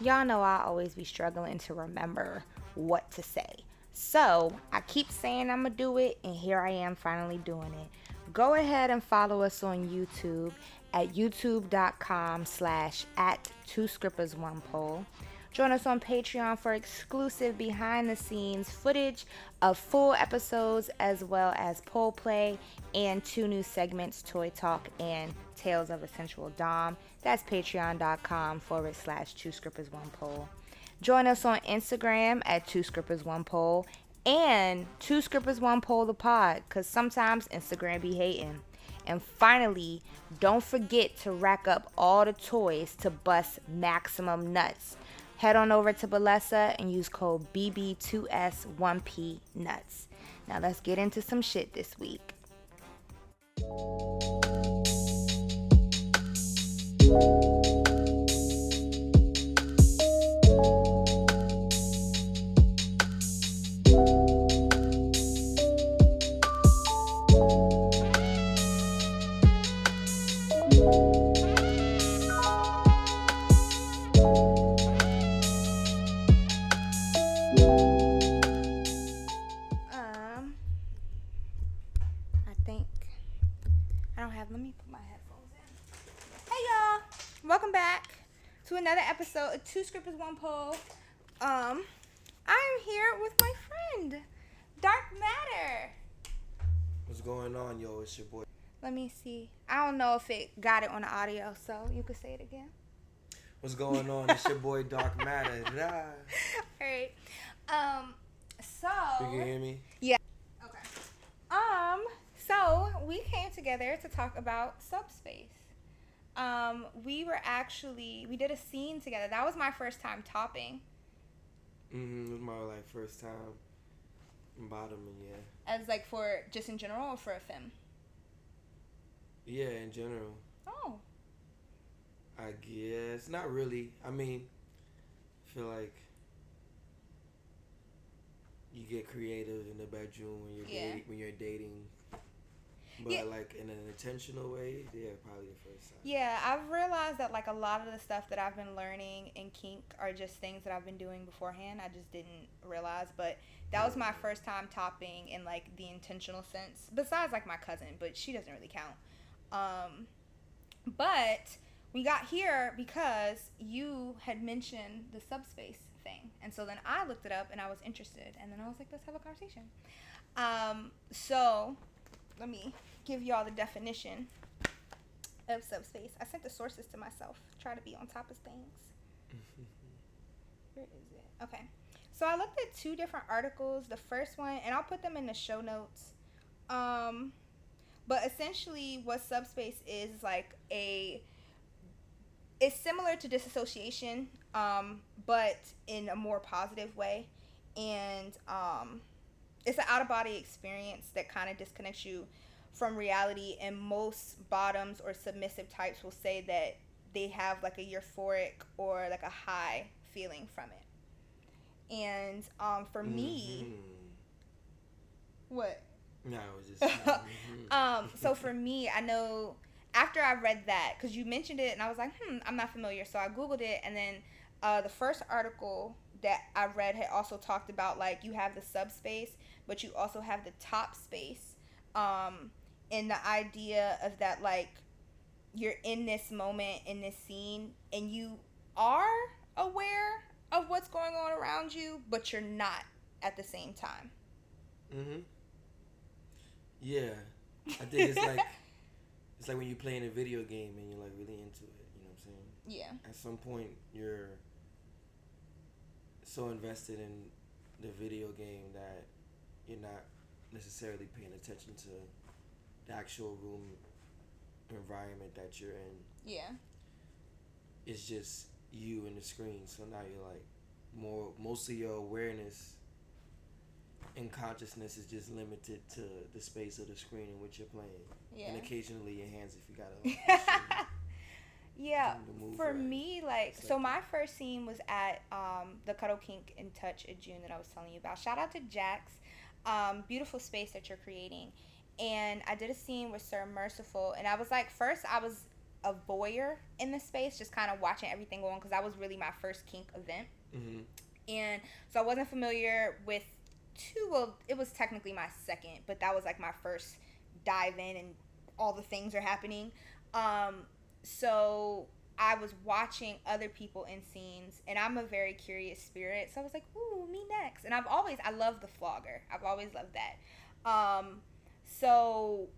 y'all know I always be struggling to remember what to say. So I keep saying I'm gonna do it, and here I am finally doing it. Go ahead and follow us on YouTube at youtube.com slash at two skrippas one. Join us on Patreon for exclusive behind the scenes footage of full episodes as well as pole play and two new segments, Toy Talk and Tales of a Sensual Dom. That's patreon.com forward slash two skrippas one pole. Join us on Instagram at two skrippas one pole and two skrippas one pole the pod because sometimes Instagram be hating. And finally, don't forget to rack up all the toys to bust maximum nuts. Head on over to Bellesa and use code BB2S1P nuts. Now let's get into some shit this week. Another episode of Two Skrippas One Pole. Um, I'm here with my friend Dark Matter. What's going on, yo? It's your boy. Let me see. I don't know if it got it on the audio, so you could say it again. What's going on? It's your boy Dark Matter. All right. Um. So. You can hear me? Yeah. Okay. Um, so we came together to talk about subspace. Um, we were actually we did a scene together. That was my first time topping Mm-hmm. It was my like first time bottoming. Yeah. as like for just in general or for a film. Yeah, in general, Oh. I guess not really. I mean, I feel like you get creative in the bedroom when you're Yeah. dating, when you're dating. But Yeah. like in an intentional way, yeah, probably the first time. Yeah, I've realized that like a lot of the stuff that I've been learning in kink are just things that I've been doing beforehand. I just didn't realize, but that was my first time topping in like the intentional sense. Besides like my cousin, but she doesn't really count. Um, but we got here because you had mentioned the subspace thing, and so then I looked it up and I was interested, and then I was like, let's have a conversation. Um, so let me give y'all the definition of subspace. I sent the sources to myself. Try to be on top of things. Where is it? Okay. So I looked at two different articles. The first one, and I'll put them in the show notes. Um, but essentially, what subspace is is like a. It's similar to disassociation, um, but in a more positive way, and um, it's an out of body experience that kind of disconnects you from reality and most bottoms or submissive types will say that they have like a euphoric or like a high feeling from it and um for me Mhm. what No, it was just. mhm. um so for me i know after i read that because you mentioned it and i was like hmm i'm not familiar so i googled it and then uh, the first article that i read had also talked about like you have the subspace but you also have the top space um and the idea of that like you're in this moment in this scene and you are aware of what's going on around you but you're not at the same time Mm-hmm. Yeah, I think it's like it's like when you're playing a video game and you're like really into it. You know what I'm saying? yeah At some point, you're so invested in the video game that you're not necessarily paying attention to the actual room environment that you're in. yeah It's just you and the screen. So now you're like more most of your awareness and consciousness is just limited to the space of the screen in which you're playing. yeah And occasionally your hands if you gotta. yeah for right. me like so my first scene was at um the cuddle kink in touch in june that i was telling you about shout out to jax um beautiful space that you're creating and i did a scene with sir merciful and i was like first i was a voyeur in the space, just kind of watching everything go on because that was really my first kink event. Mm-hmm. And so I wasn't familiar with two. Well, it was technically my second, but that was like my first dive in, and all the things are happening. Um, so I was watching other people in scenes, and I'm a very curious spirit. So I was like, "Ooh, me next!" And I've always, I love the flogger. I've always loved that. Um, so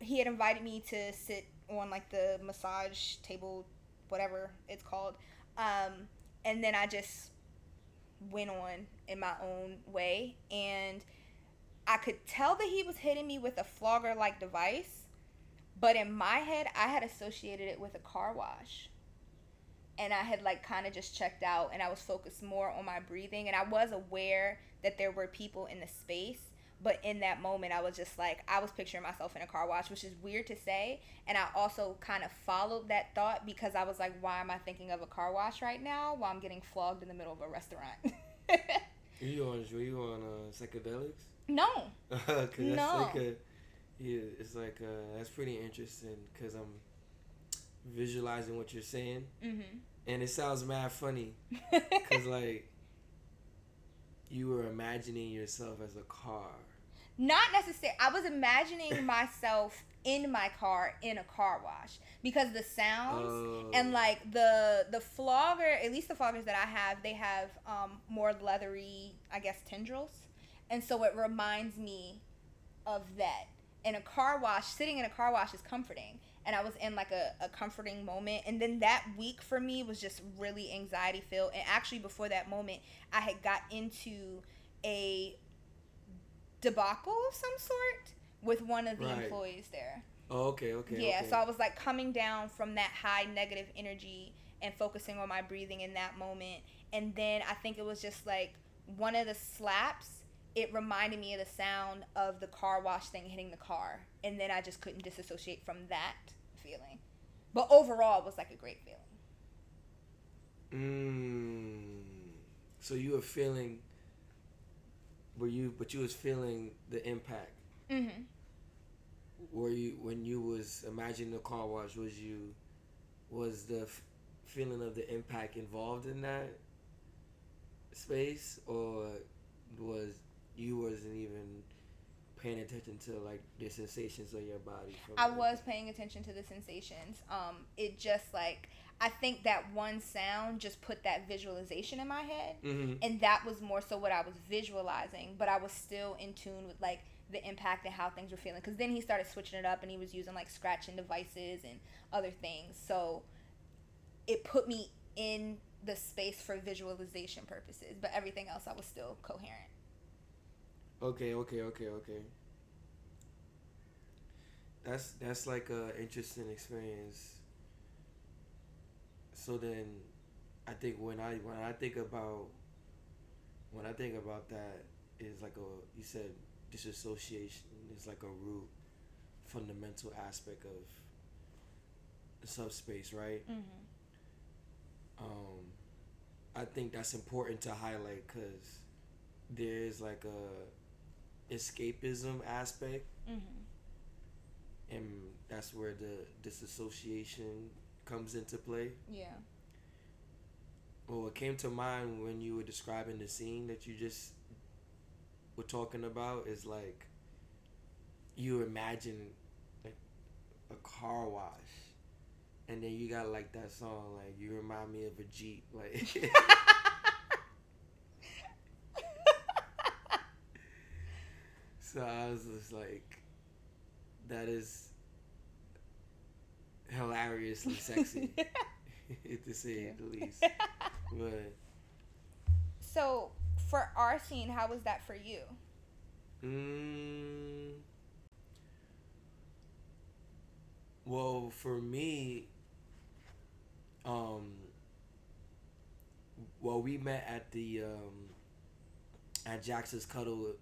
he had invited me to sit on like the massage table, whatever it's called. Um, and then I just went on in my own way, and I could tell that he was hitting me with a flogger like device, but in my head, I had associated it with a car wash. And I had like kind of just checked out and I was focused more on my breathing. And I was aware that there were people in the space but in that moment I was just like I was picturing myself in a car wash which is weird to say. And I also kind of followed that thought because I was like why am I thinking of a car wash right now while I'm getting flogged in the middle of a restaurant? You on were you on uh, psychedelics? No. No. like a, yeah, it's like uh, that's pretty interesting because I'm visualizing what you're saying, mhm and it sounds mad funny because like you were imagining yourself as a car. not necessarily i was imagining myself in my car in a car wash because the sounds Oh. and like the the flogger at least the floggers that i have they have um, more leathery i guess tendrils and so it reminds me of that in a car wash sitting in a car wash is comforting and i was in like a, a comforting moment and then that week for me was just really anxiety filled and actually before that moment i had got into a debacle of some sort with one of the Right. employees there oh, okay, okay. yeah, okay. so I was like coming down from that high negative energy and focusing on my breathing in that moment. And then I think it was just like one of the slaps, it reminded me of the sound of the car wash thing hitting the car. And then I just couldn't disassociate from that feeling. But overall, it was like a great feeling. Mm. So you were feeling, were you? But you was feeling the impact. Mm-hmm. Were you when you was imagining the car wash? Was you, was the f- feeling of the impact involved in that space, or was you wasn't even paying attention to like the sensations of your body? From I the- was paying attention to the sensations. Um, it just like I think that one sound just put that visualization in my head, Mhm. and that was more so what I was visualizing. But I was still in tune with like the impact and how things were feeling. Because then he started switching it up, and he was using like scratching devices and other things. So it put me in the space for visualization purposes. But everything else, I was still coherent. Okay, okay, okay, okay. That's that's like a interesting experience. So then, I think when I when I think about when I think about that is like a you said disassociation is like a root fundamental aspect of the subspace, right? Mm-hmm. um, I think that's important to highlight because there is like a escapism aspect, Mm-hmm. and that's where the disassociation comes into play. Yeah. Well, what came to mind when you were describing the scene that you just were talking about is like you imagine like a car wash, and then you got like that song like you remind me of a jeep like. So I was just like, that is hilariously sexy, to say the least. But So for our scene, how was that for you? mm, well, for me, um, well, we met at the um, at Jackson's Cuddle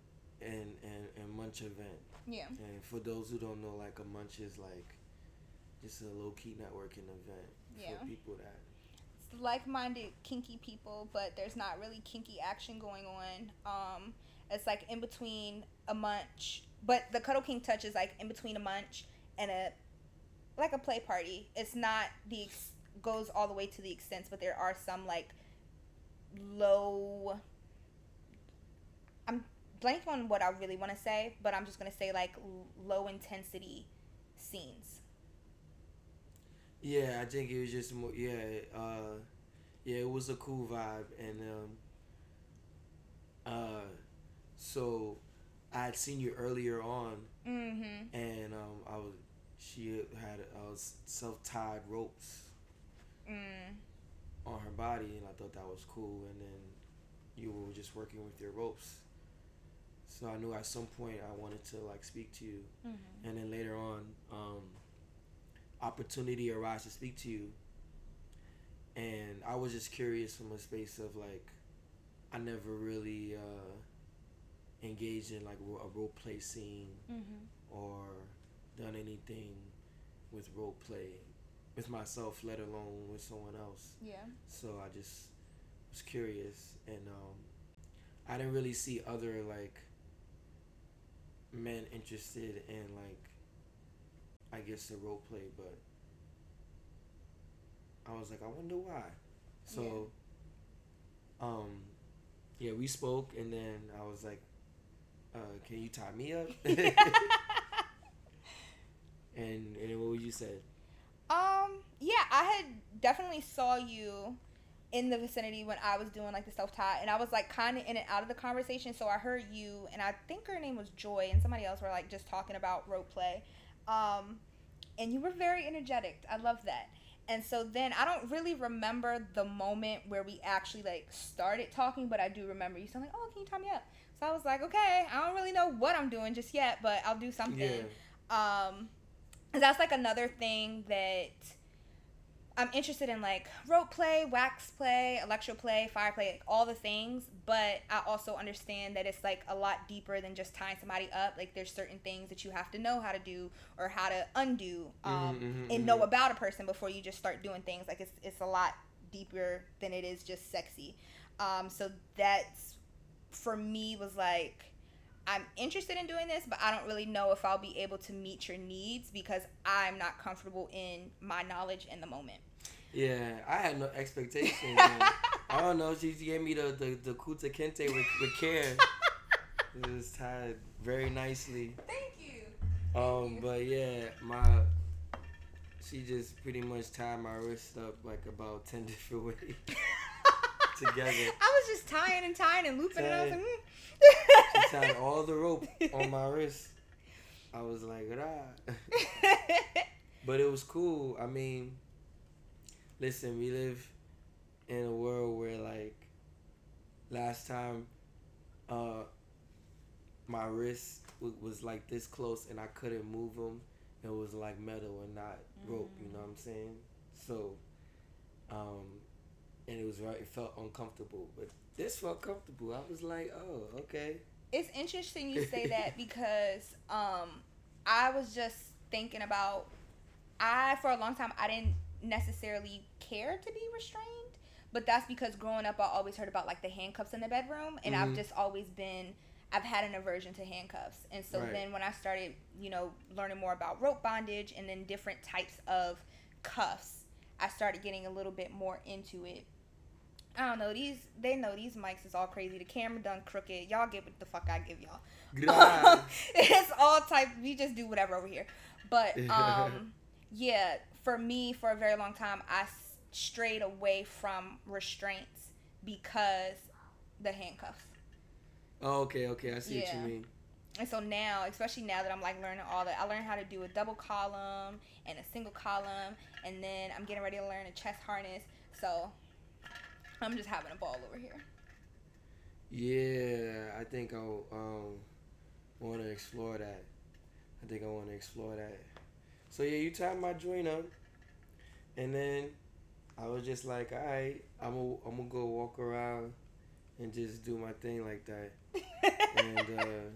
and, and, and Munch event. Yeah. And for those who don't know, like a munch is like just a low key networking event Yeah. for people that. It's like-minded kinky people, but there's not really kinky action going on. Um, it's like in between a munch, but the cuddle king touch is like in between a munch and a like a play party. It's not the ex- goes all the way to the extent, but there are some like low. Blank on what I really want to say, but I'm just gonna say like l- low intensity scenes. Yeah, I think it was just more. Yeah, uh, yeah, it was a cool vibe, and um, uh, so I had seen you earlier on, Mm-hmm. and um, I was she had uh, self tied ropes Mm. on her body, and I thought that was cool. And then you were just working with your ropes, so I knew at some point I wanted to like speak to you, Mm-hmm. and then later on, um, opportunity arose to speak to you, and I was just curious from a space of like, I never really uh, engaged in like a role play scene Mm-hmm. or done anything with role play with myself, let alone with someone else. Yeah. So I just was curious, and um, I didn't really see other like men interested in like I guess the role play, but I was like, I wonder why. So, um, yeah, we spoke, and then I was like, uh, "Can you tie me up?" and and what would you say? Um, yeah, I had definitely saw you in the vicinity when I was doing like the self tie, and I was like kind of in and out of the conversation. So I heard you, and I think her name was Joy, and somebody else were like just talking about rope play. Um, and you were very energetic. I love that. And so then I don't really remember the moment where we actually like started talking, but I do remember you saying like, "Oh, can you tie me up?" So I was like, "Okay, I don't really know what I'm doing just yet, but I'll do something." Yeah. um that's like another thing that i'm interested in like rope play wax play electro play fire play like all the things but i also understand that it's like a lot deeper than just tying somebody up. Like there's certain things that you have to know how to do or how to undo um, Mhm, mhm, and know mhm. about a person before you just start doing things. Like it's, it's a lot deeper than it is just sexy. Um, so that's for me was like I'm interested in doing this, but I don't really know if I'll be able to meet your needs because I'm not comfortable in my knowledge in the moment. Yeah, I had no expectations. I don't know. She gave me the the, the Kuta Kente with, with care. It was tied very nicely. Thank you. Um, but yeah, my she just pretty much tied my wrist up like about ten different ways together. I was just tying and tying and looping, and I was like, She tied mm. all the rope on my wrist. I was like, rah. But it was cool. I mean, listen, we live in a world where like last time uh my wrist w- was like this close and I couldn't move them. It was like metal and not rope, you know what I'm saying? So um and it was right it felt uncomfortable, but this felt comfortable. I was like, "Oh, okay." it's interesting you say that because um, I was just thinking about I for a long time I didn't necessarily care to be restrained, but that's because growing up I always heard about like the handcuffs in the bedroom, and I've Mhm. just always been I've had an aversion to handcuffs, and so Right. then when I started you know learning more about rope bondage and then different types of cuffs, I started getting a little bit more into it. I don't know these. They know these mics is all crazy. The camera done crooked. Y'all get what the fuck I give y'all. It's all type. We just do whatever over here. But um, yeah, for me, for a very long time, I strayed away from restraints because the handcuffs. oh, okay, okay. I see what you mean. And so now, especially now that I'm like learning all that, I learned how to do a double column and a single column, and then I'm getting ready to learn a chest harness. So I'm just having a ball over here. Yeah, I think I um want to explore that. I think I want to explore that. So yeah, you tied my joint up, and then I was just like, all right, I'm gonna I'm gonna go walk around and just do my thing like that. and uh,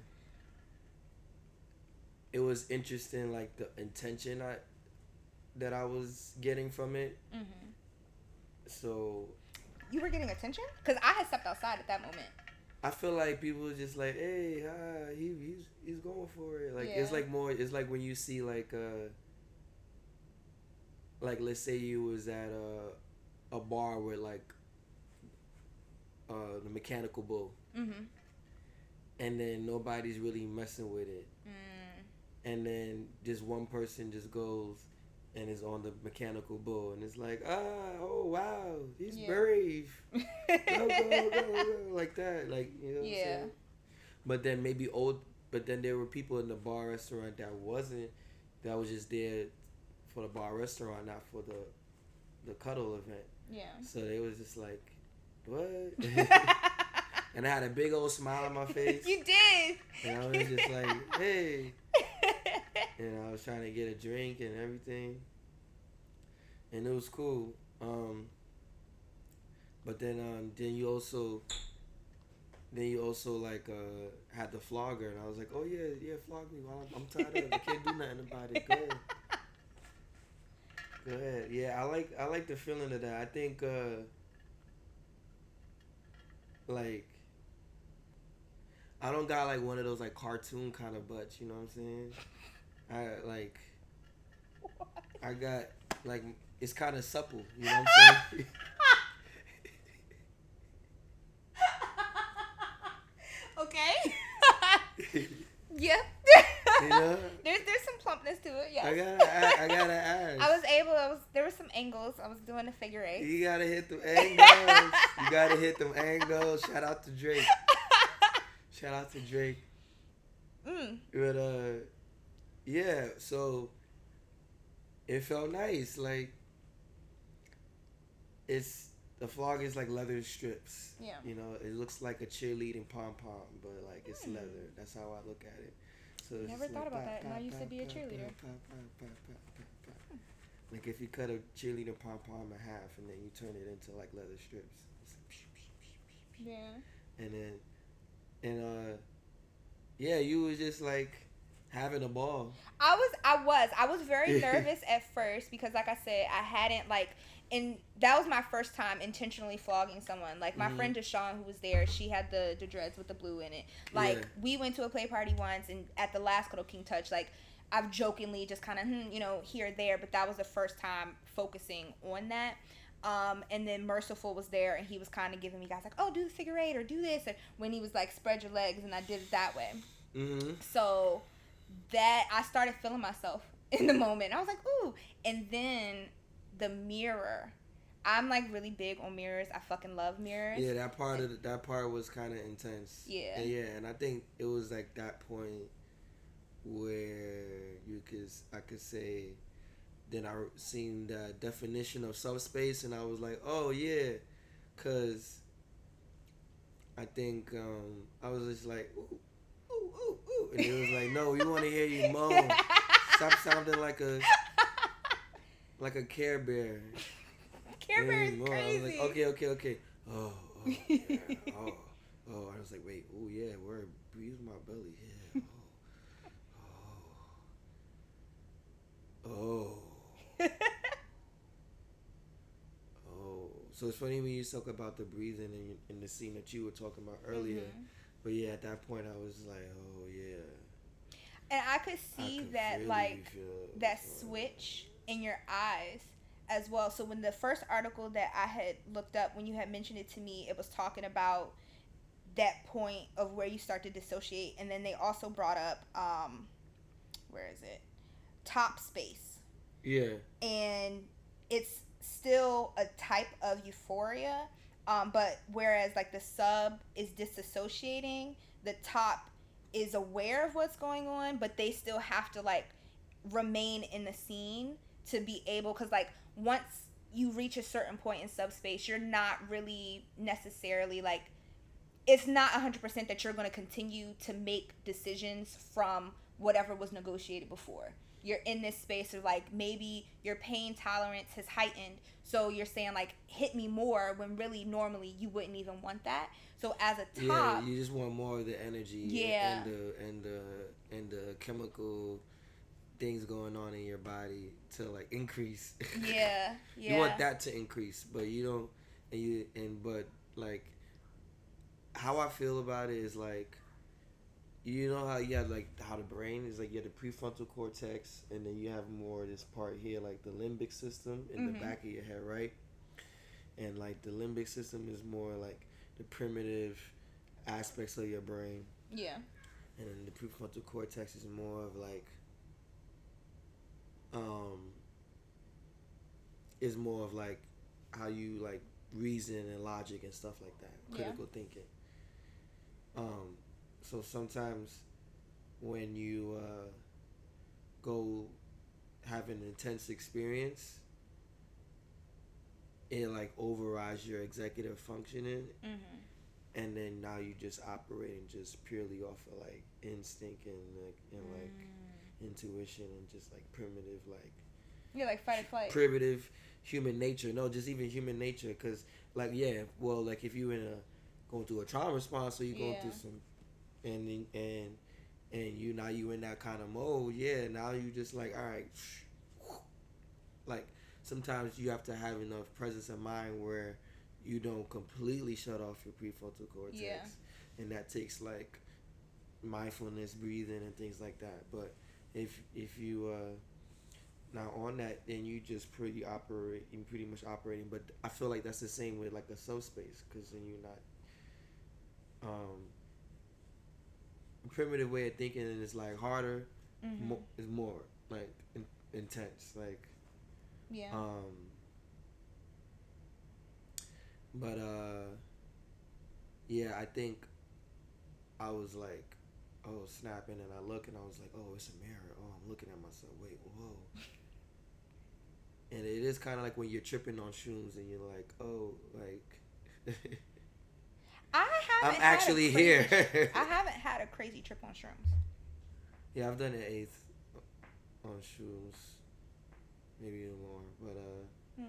it was interesting, like the intention I that I was getting from it. hmm So You were getting attention because I had stepped outside at that moment. I feel like people just like, hey, hi, he, he's he's going for it. Like it's like more. It's like when you see like uh like let's say you was at a a bar with like uh the mechanical bull Mm-hmm. and then nobody's really messing with it Mm. and then just one person just goes and is on the mechanical bull and it's like ah oh wow he's Yeah. brave go go go like that like you know what I'm Yeah. saying? but then maybe old but then there were people in the bar restaurant that wasn't that was just there for the bar restaurant not for the the cuddle event yeah. so they was just like what and i had a big old smile on my face you did. and i was just like hey and I was trying to get a drink and everything, and it was cool. Um, but then, um, then you also, then you also like uh, had the flogger, and I was like, oh yeah, yeah, flog me while I'm, I'm tired of it. I can't do nothing about it. Go ahead. Go ahead. Yeah, I like I like the feeling of that. I think uh, like I don't got like one of those like cartoon kind of butts, you know what I'm saying? I like I got like it's kind of supple, you know what I'm saying? okay. yeah. you know, There's there's some plumpness to it. Yeah. I gotta I, I gotta ask. I was able. I was there were some angles. I was doing a figure eight. You gotta hit them angles. you gotta hit them angles. Shout out to Drake. Shout out to Drake. Mm. But uh, yeah. So it felt nice. Like it's the flog is like leather strips. Yeah. You know, it looks like a cheerleading pom pom, but like it's Hmm. leather. That's how I look at it. So it's Never thought like about pop, that, and I pop, used to be a pop, cheerleader. pop, pop, pop, pop, pop, pop. Like if you cut a cheerleading pom pom in half and then you turn it into like leather strips. It's like. Yeah. And then and uh yeah, you was just like having a ball. I was I was I was very nervous at first because like I said I hadn't like and that was my first time intentionally flogging someone. Like my Mhm. friend Deshawn who was there, she had the the dreads with the blue in it. Like Yeah. we went to a play party once and at the last Cuddle King Touch like I've jokingly just kind of hmm, you know here there, but that was the first time focusing on that. Um, and then Merciful was there and he was kind of giving me guys like, oh, do the figure eight or do this. And when he was like, spread your legs, and I did it that way. Mm-hmm. So that I started feeling myself in the moment. I was like, ooh. And then the mirror. I'm like really big on mirrors. I fucking love mirrors. Yeah, that part of the, that part was kind of intense. Yeah. And yeah, and I think it was like that point where you could I could say then I seen the definition of subspace and I was like, oh yeah, cause I think um, I was just like, ooh, ooh, ooh, ooh, and it was like, no, we want to hear you moan. Stop sounding like a like a Care Bear. Care Bear is was crazy. like, okay, okay, okay. Oh, oh, yeah. oh, oh. I was like, wait, oh yeah, word, breathe my belly. Yeah. Oh, oh, oh, oh. So it's funny when you talk about the breathing in, in the scene that you were talking about earlier. Mhm. But yeah, at that point, I was like, oh yeah. And I could I see could that really like that switch in your eyes as well. So when the first article that I had looked up, when you had mentioned it to me, it was talking about that point of where you start to dissociate, and then they also brought up um, where is it? Top space, Yeah. and it's still a type of euphoria. Um, but whereas like the sub is disassociating, the top is aware of what's going on, but they still have to like remain in the scene to be able because like once you reach a certain point in subspace you're not really necessarily like it's not 100% that you're going to continue to make decisions from whatever was negotiated before you're in this space of like maybe your pain tolerance has heightened so you're saying like hit me more when really normally you wouldn't even want that so as a Yeah, you just want more of the energy Yeah. and the and the and the chemical things going on in your body to like increase. yeah yeah You want that to increase, but you don't and you and but like how I feel about it is like you know how you have like how the brain is like you have the prefrontal cortex and then you have more of this part here like the limbic system in the Mhm. back of your head right and like the limbic system is more like the primitive aspects of your brain Yeah. and then the prefrontal cortex is more of like um is more of like how you like reason and logic and stuff like that Yeah. critical thinking um so sometimes when you uh go have an intense experience it like overrides your executive functioning Mm-hmm. and then now you just operating just purely off of like instinct and like and like Mm. intuition and just like primitive like Yeah, like fight or flight. primitive human nature no just even human nature because like yeah well like if you in a going through a trauma response or you're going Yeah. through some and and and you now you in that kind of mode yeah now you just like all right like sometimes you have to have enough presence of mind where you don't completely shut off your prefrontal cortex. Yeah. and that takes like mindfulness breathing and things like that. But if if you uh now on that then you just pretty operate you pretty much operating. But i feel like that's the same with like a subspace because then you're not um primitive way of thinking and it's like harder Mhm. mo- is more like in, intense like Yeah. um but uh yeah i think i was like oh snapping and i look and i was like oh it's a mirror oh i'm looking at myself wait whoa and it is kind of like when you're tripping on shrooms and you're like oh like I i'm haven't. a actually here I haven't had a crazy trip on shrooms. yeah i've done an eighth on shrooms maybe even more but uh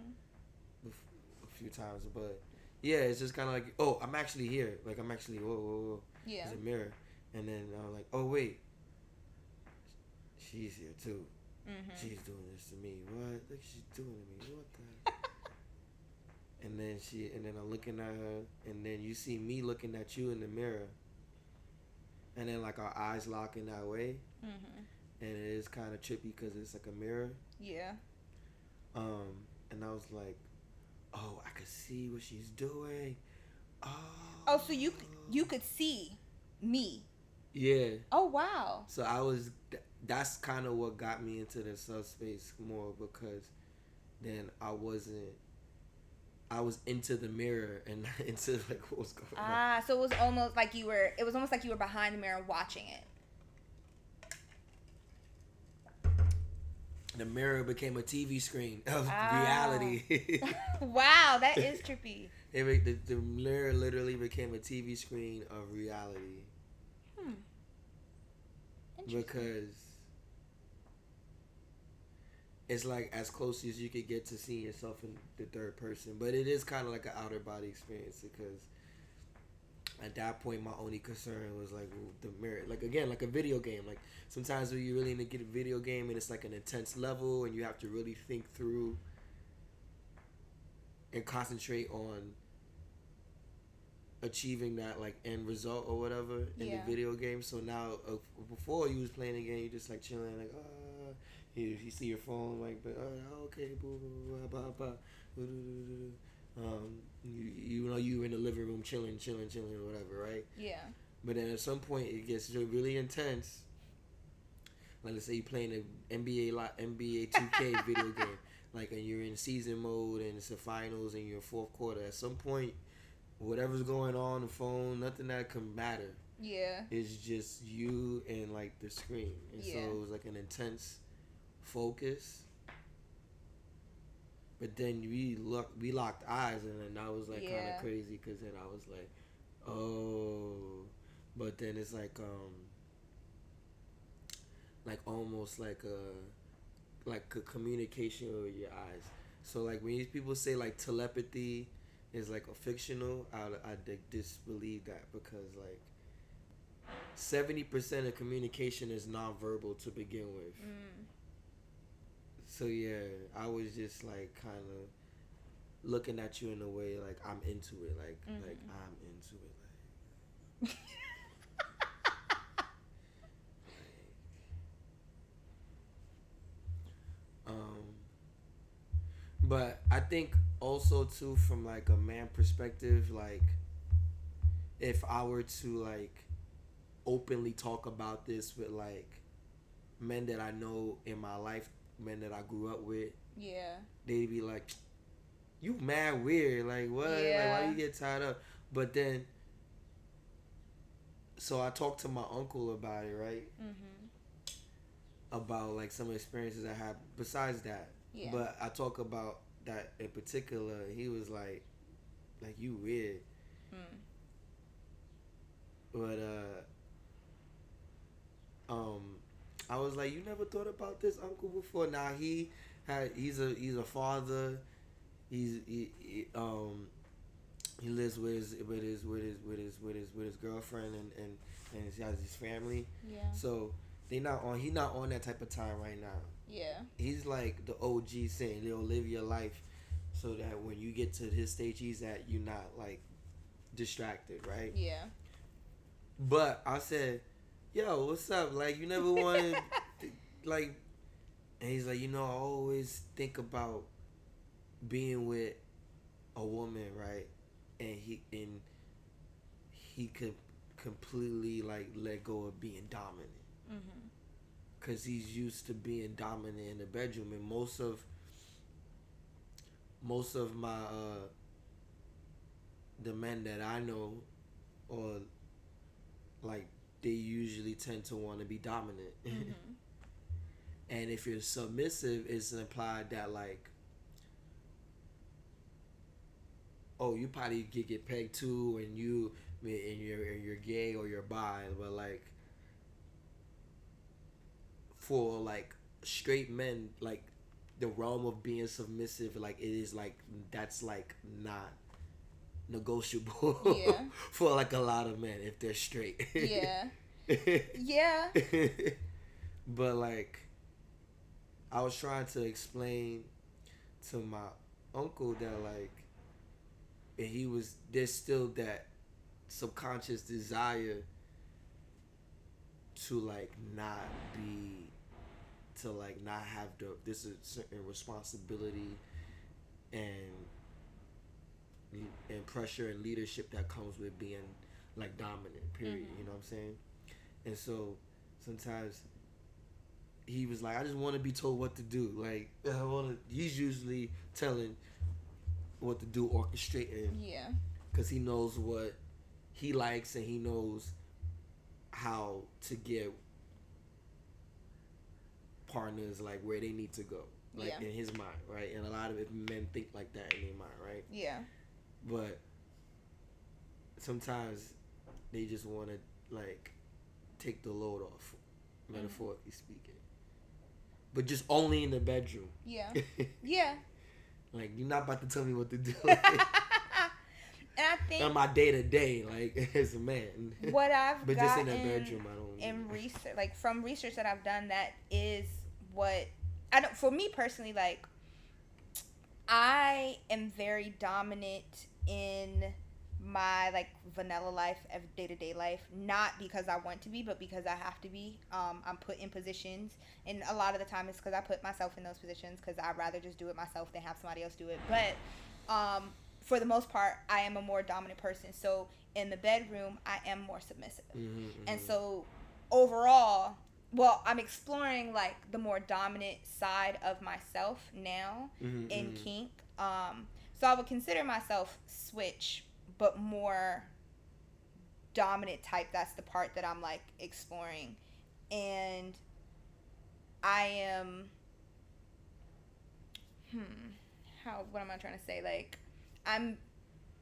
bef- a few times, but yeah, it's just kind of like, oh, I'm actually here. Like I'm actually, whoa, whoa, whoa. Yeah. There's a mirror, and then I'm like, oh wait, she's here too. Mm-hmm. She's doing this to me. What? Look, she's doing to me. What the? And then she, and then I'm looking at her, and then you see me looking at you in the mirror, and then like our eyes lock in that way, Mm-hmm. and it is kind of trippy because it's like a mirror. Yeah. Um, and I was like, oh, I could see what she's doing. Oh. Oh, so you you could see me. Yeah. Oh wow. So I was. That's kind of what got me into the subspace more because then I wasn't. I was into the mirror and into like what was going on. Ah, so it was almost like you were. It was almost like you were behind the mirror watching it. The mirror became a TV screen of Ah. reality. wow, that is trippy. it, the, the mirror literally became a TV screen of reality. Hmm. Interesting. because it's like as close as you could get to seeing yourself in the third person but it is kind of like an outer body experience because at that point my only concern was like the mirror like again like a video game like sometimes when you really need to get a video game and it's like an intense level and you have to really think through and concentrate on achieving that like end result or whatever in Yeah. the video game. So now, uh, before you was playing the game, you just like chilling, like uh, you, you see your phone, like, but uh, okay, boo, boo, boo, blah, blah, blah, boo, doo, doo, doo, doo. um, you, you know you in the living room chilling, chilling, chilling, or whatever, right? Yeah. But then at some point it gets really intense. Like let's say you're playing an NBA NBA 2K video game, like and you're in season mode and it's the finals and you're fourth quarter. At some point, whatever's going on the phone, nothing that can matter. Yeah. It's just you and like the screen, and so it was like an intense focus. But then we look, we locked eyes, and then that was like kind of crazy because then I was like, oh, but then it's like um, like almost like a, like a communication with your eyes. So like when these people say like telepathy is like a fictional, I I disbelieve that because like seventy percent of communication is nonverbal to begin with. Mm. So yeah, I was just like kind of looking at you in a way like I'm into it, like mm-hmm. like I'm into it, like. Um, but I think also too from like a man perspective, like if I were to like openly talk about this with like men that I know in my life men that I grew up with, Yeah. they'd be like, "You mad weird? Like what? Like why you get tied up?" But then, so I talked to my uncle about it, right? Mhm. About like some experiences I had besides that. Yeah. But I talk about that in particular. He was like, "Like you weird," Mm. but uh, um, I was like, "You never thought about this, uncle, before?" Now he had he's a he's a father. He's he, he um he lives with his with his with his with his with his with his girlfriend and and and he has his family. Yeah. So they not on. He not on that type of time right now. Yeah. He's like the OG saying, "Yo, live your life, so that when you get to his stage he's at, you're not like distracted, right?" Yeah. But I said, "Yo, what's up? Like, you never wanted, like," and he's like, "You know, I always think about being with a woman, right? And he and he could completely like let go of being dominant." Mhm. because he's used to being dominant in the bedroom and most of most of my uh the men that i know or like they usually tend to want to be dominant Mhm. and if you're submissive it's implied that like oh you probably get get pegged too and you and you're and you're gay or you're bi but like for like straight men like the realm of being submissive like it is like that's like not negotiable Yeah. for like a lot of men if they're straight Yeah. Yeah. but like I was trying to explain to my uncle that like and he was there's still that subconscious desire to like not be to like not have the this is certain responsibility and and pressure and leadership that comes with being like dominant period Mhm. you know what i'm saying and so sometimes he was like i just want to be told what to do like i want to he's usually telling what to do orchestrating Yeah. because he knows what he likes and he knows how to get partners like where they need to go like Yeah. in his mind right and a lot of it, men think like that in their mind right Yeah. But sometimes they just want to like take the load off metaphorically mm-hmm. speaking but just only in the bedroom Yeah. Yeah. like you're not about to tell me what to do and I think on my day to day like as a man what I've but just in the bedroom i don't in research, like from research that I've done, that is what I don't. For me personally, like I am very dominant in my like vanilla life, day to day life. Not because I want to be, but because I have to be. Um, I'm put in positions, and a lot of the time it's because I put myself in those positions because I'd rather just do it myself than have somebody else do it. But um, for the most part, I am a more dominant person. So in the bedroom, I am more submissive. Mhm, And mhm. so overall, well, I'm exploring like the more dominant side of myself now Mhm, in mhm. kink. Um, so I would consider myself switch, but more dominant type. That's the part that I'm like exploring, and I am. Hmm. How? What am I trying to say? Like, I'm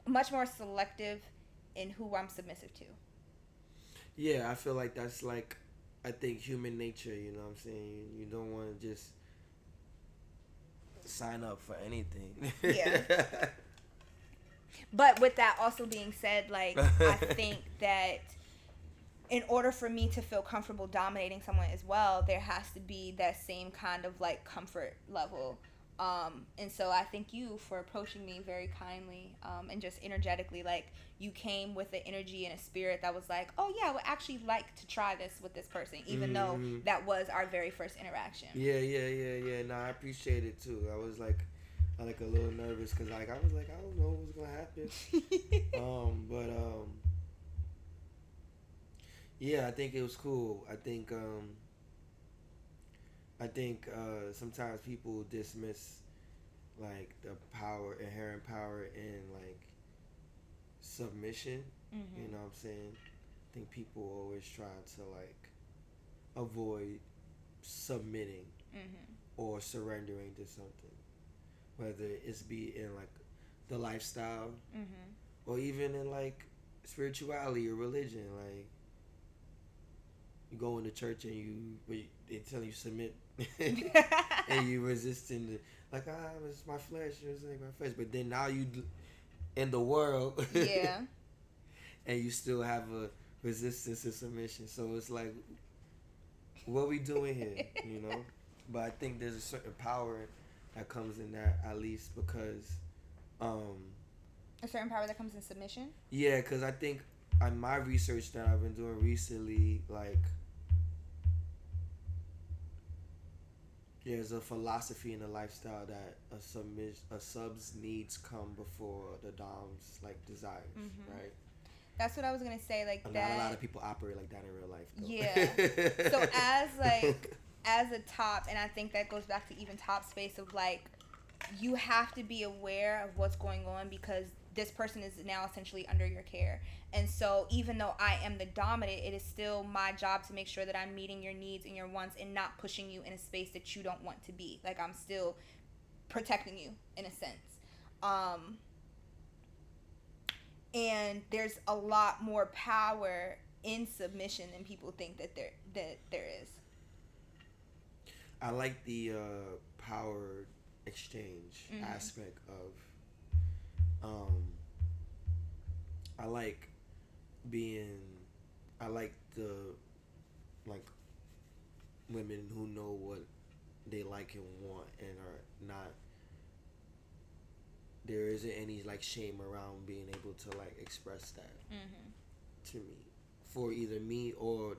much more selective in who I'm submissive to. Yeah, I feel like that's like, I think human nature. You know what I'm saying? You don't want to just sign up for anything. Yeah. But with that also being said, like I think that in order for me to feel comfortable dominating someone as well, there has to be that same kind of like comfort level. Um, and so I thank you for approaching me very kindly um, and just energetically. Like you came with an energy and a spirit that was like, oh yeah, I would actually like to try this with this person, even though Mhm. that was our very first interaction. Yeah, yeah, yeah, yeah. No, I appreciate it too. I was like, I like a little nervous because like I was like I don't know what's gonna happen. um, but um, yeah, I think it was cool. I think um, I think uh, sometimes people dismiss like the power, inherent power in like submission. Mm-hmm. You know what I'm saying? I think people always try to like avoid submitting Mm-hmm. or surrendering to something, whether it's be in like the lifestyle Mm-hmm. or even in like spirituality or religion. Like you go into church and you you- they tell you submit, and you resisting the like ah it's my flesh, it's like my flesh. But then now you in the world, yeah. and you still have a resistance to submission. So it's like, what we doing here, you know? But I think there's a certain power that comes in that at least because, um, A certain power that comes in submission. yeah, because I think on my research that I've been doing recently, like. There's a philosophy in a lifestyle that a submis- a sub's needs come before the dom's like desires, Mhm. right? That's what I was gonna say. Like Not that. a lot of people operate like that in real life. Though. Yeah. So as, like, as a top and i think that goes back to even top space of like you have to be aware of what's going on because this person is now essentially under your care and so even though i am the dominant it is still my job to make sure that i'm meeting your needs and your wants and not pushing you in a space that you don't want to be like i'm still protecting you in a sense um and there's a lot more power in submission than people think that there that there is I like the uh, power exchange Mhm. aspect of. Um, I like being. I like the, like, women who know what they like and want and are not. There isn't any like shame around being able to like express that mm-hmm. to me for either me or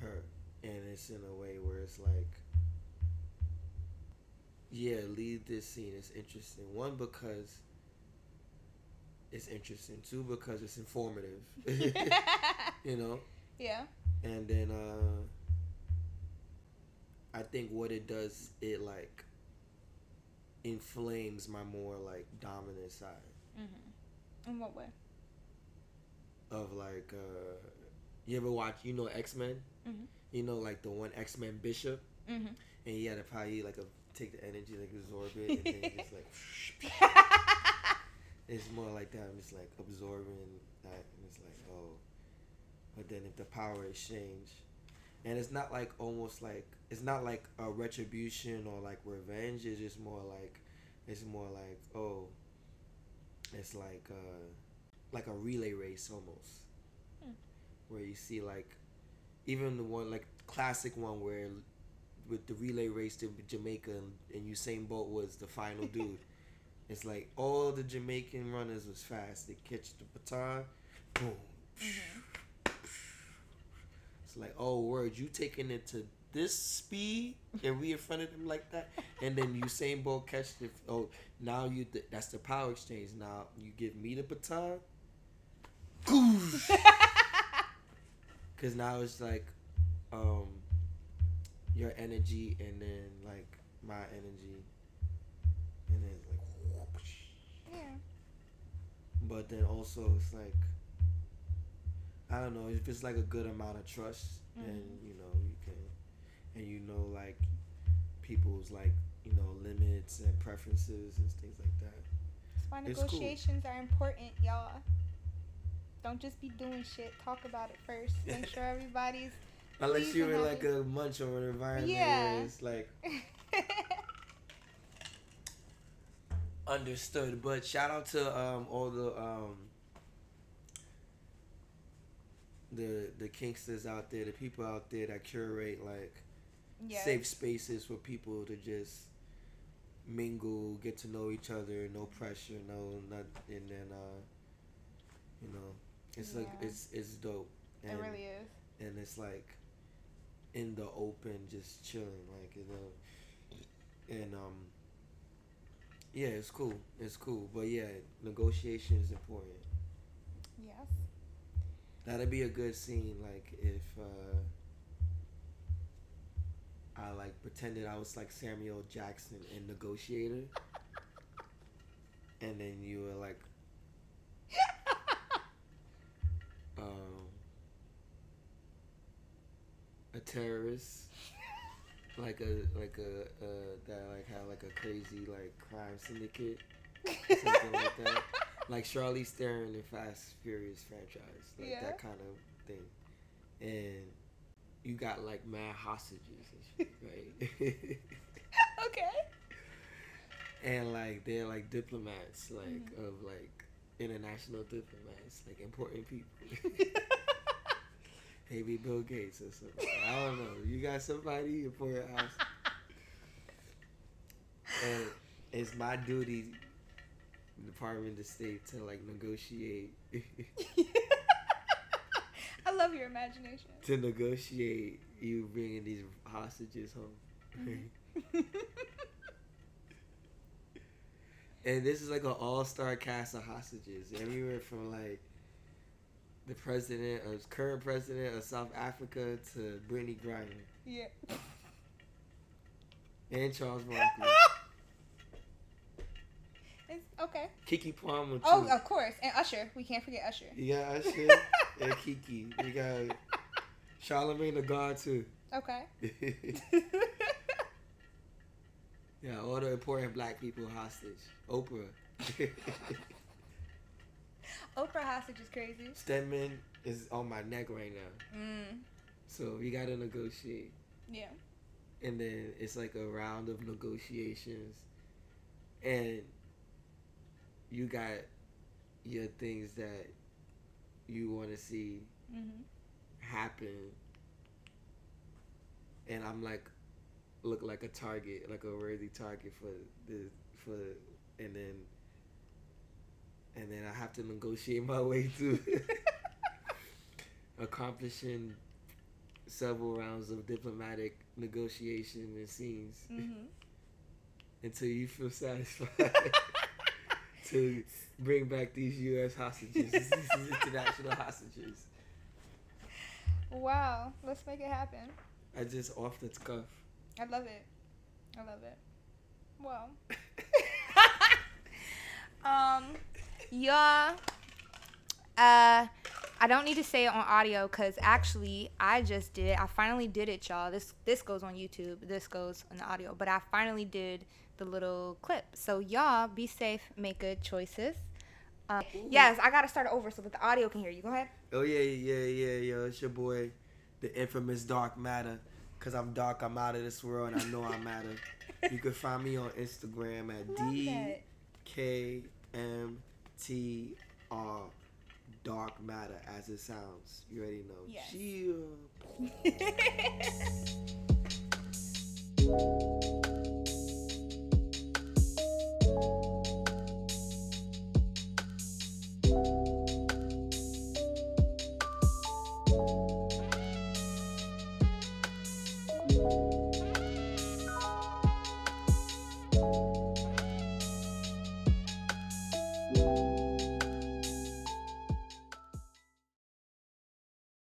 her and it's in a way where it's like yeah leave this scene it's interesting one because it's interesting too because it's informative. You know? Yeah. And then uh i think what it does it like inflames my more like dominant side. Mm-hmm. in what way? Of like uh you ever watch you know x-men? Mhm. you know like the one x-men bishop? Mm-hmm. and he had to probably like a, take the energy like absorb it and then just like it's more like that i'm just like absorbing that and it's like oh but then if the power exchange and it's not like almost like it's not like a retribution or like revenge it's just more like it's more like oh it's like uh like a relay race almost Hmm. where you see like even the one like classic one where with the relay race to Jamaica and, and Usain Bolt was the final dude. It's like all the Jamaican runners was fast. They catch the baton, boom. Mm-hmm. It's like, oh word, you taking it to this speed and we in front of them like that, and then Usain Bolt catch the oh now you th- that's the power exchange. Now you give me the baton, because now it's like um your energy and then like my energy, and then like whoosh. yeah but then also it's like I don't know if it's like a good amount of trust and Mhm. you know you can and you know like people's like you know limits and preferences and things like that. that's why It's cool. negotiations are important y'all don't just be doing shit talk about it first make sure everybody's Unless you're in like a munch or an environment Yeah. where it's like understood. But shout out to um all the um the the kinksters out there, the people out there that curate like yeah safe spaces for people to just mingle, get to know each other, no pressure, no not and then uh you know it's like it's it's dope. it really is and it's like in the open just chilling like you know and um Yeah, it's cool. It's cool. But yeah, negotiation is important. Yes. That'd be a good scene, like if uh, I like pretended I was like Samuel Jackson in Negotiator, and then you were like, um, a terrorist, like a like a uh, that like had like a crazy like crime syndicate, something like that, like Charlize Theron in Fast Furious franchise, like Yeah. that kind of thing, and you got like mad hostages and shit, right? okay. and like they're like diplomats, like Mm-hmm. of like international diplomats, like important people. Maybe Bill Gates or something. I don't know. You got somebody for your house, and it's my duty, Department of State, to like negotiate, I love your imagination. to negotiate you bringing these hostages home. Mm-hmm. And this is like an all-star cast of hostages, everywhere from like the president, or current president of South Africa to Brittney Griner yeah. and Charles Barkley, It's, okay. Keke Palmer oh, too. Oh, of course. And Usher. We can't forget Usher. You got Usher and Keke. You got Charlamagne the God too. Okay. yeah, all the important black people hostage. Oprah. Oprah hostage is crazy. Stedman is on my neck right now, Mm. so we gotta negotiate. Yeah. and then it's like a round of negotiations and you got your things that you want to see Mm-hmm. happen and i'm like look like a target like a worthy target for the for and then and then i have to negotiate my way through accomplishing several rounds of diplomatic negotiation and scenes Mm-hmm. until you feel satisfied to bring back these U.S. hostages, these international hostages. Wow. Let's make it happen. I just off the cuff. I love it. I love it. Well. um, yeah. Uh, I don't need to say it on audio because actually I just did. I finally did it, y'all. This this goes on YouTube. This goes on the audio, but I finally did the little clip. So y'all be safe, make good choices. Uh, yes, I gotta start over so that the audio can hear you. Go ahead. Oh yeah, yeah, yeah, yeah. It's your boy, the infamous Dark Matter. Cause I'm dark, I'm out of this world, and I know I matter. You can find me on Instagram at D. K M T R Dark Matter as it sounds. You already know. Yes. Chill.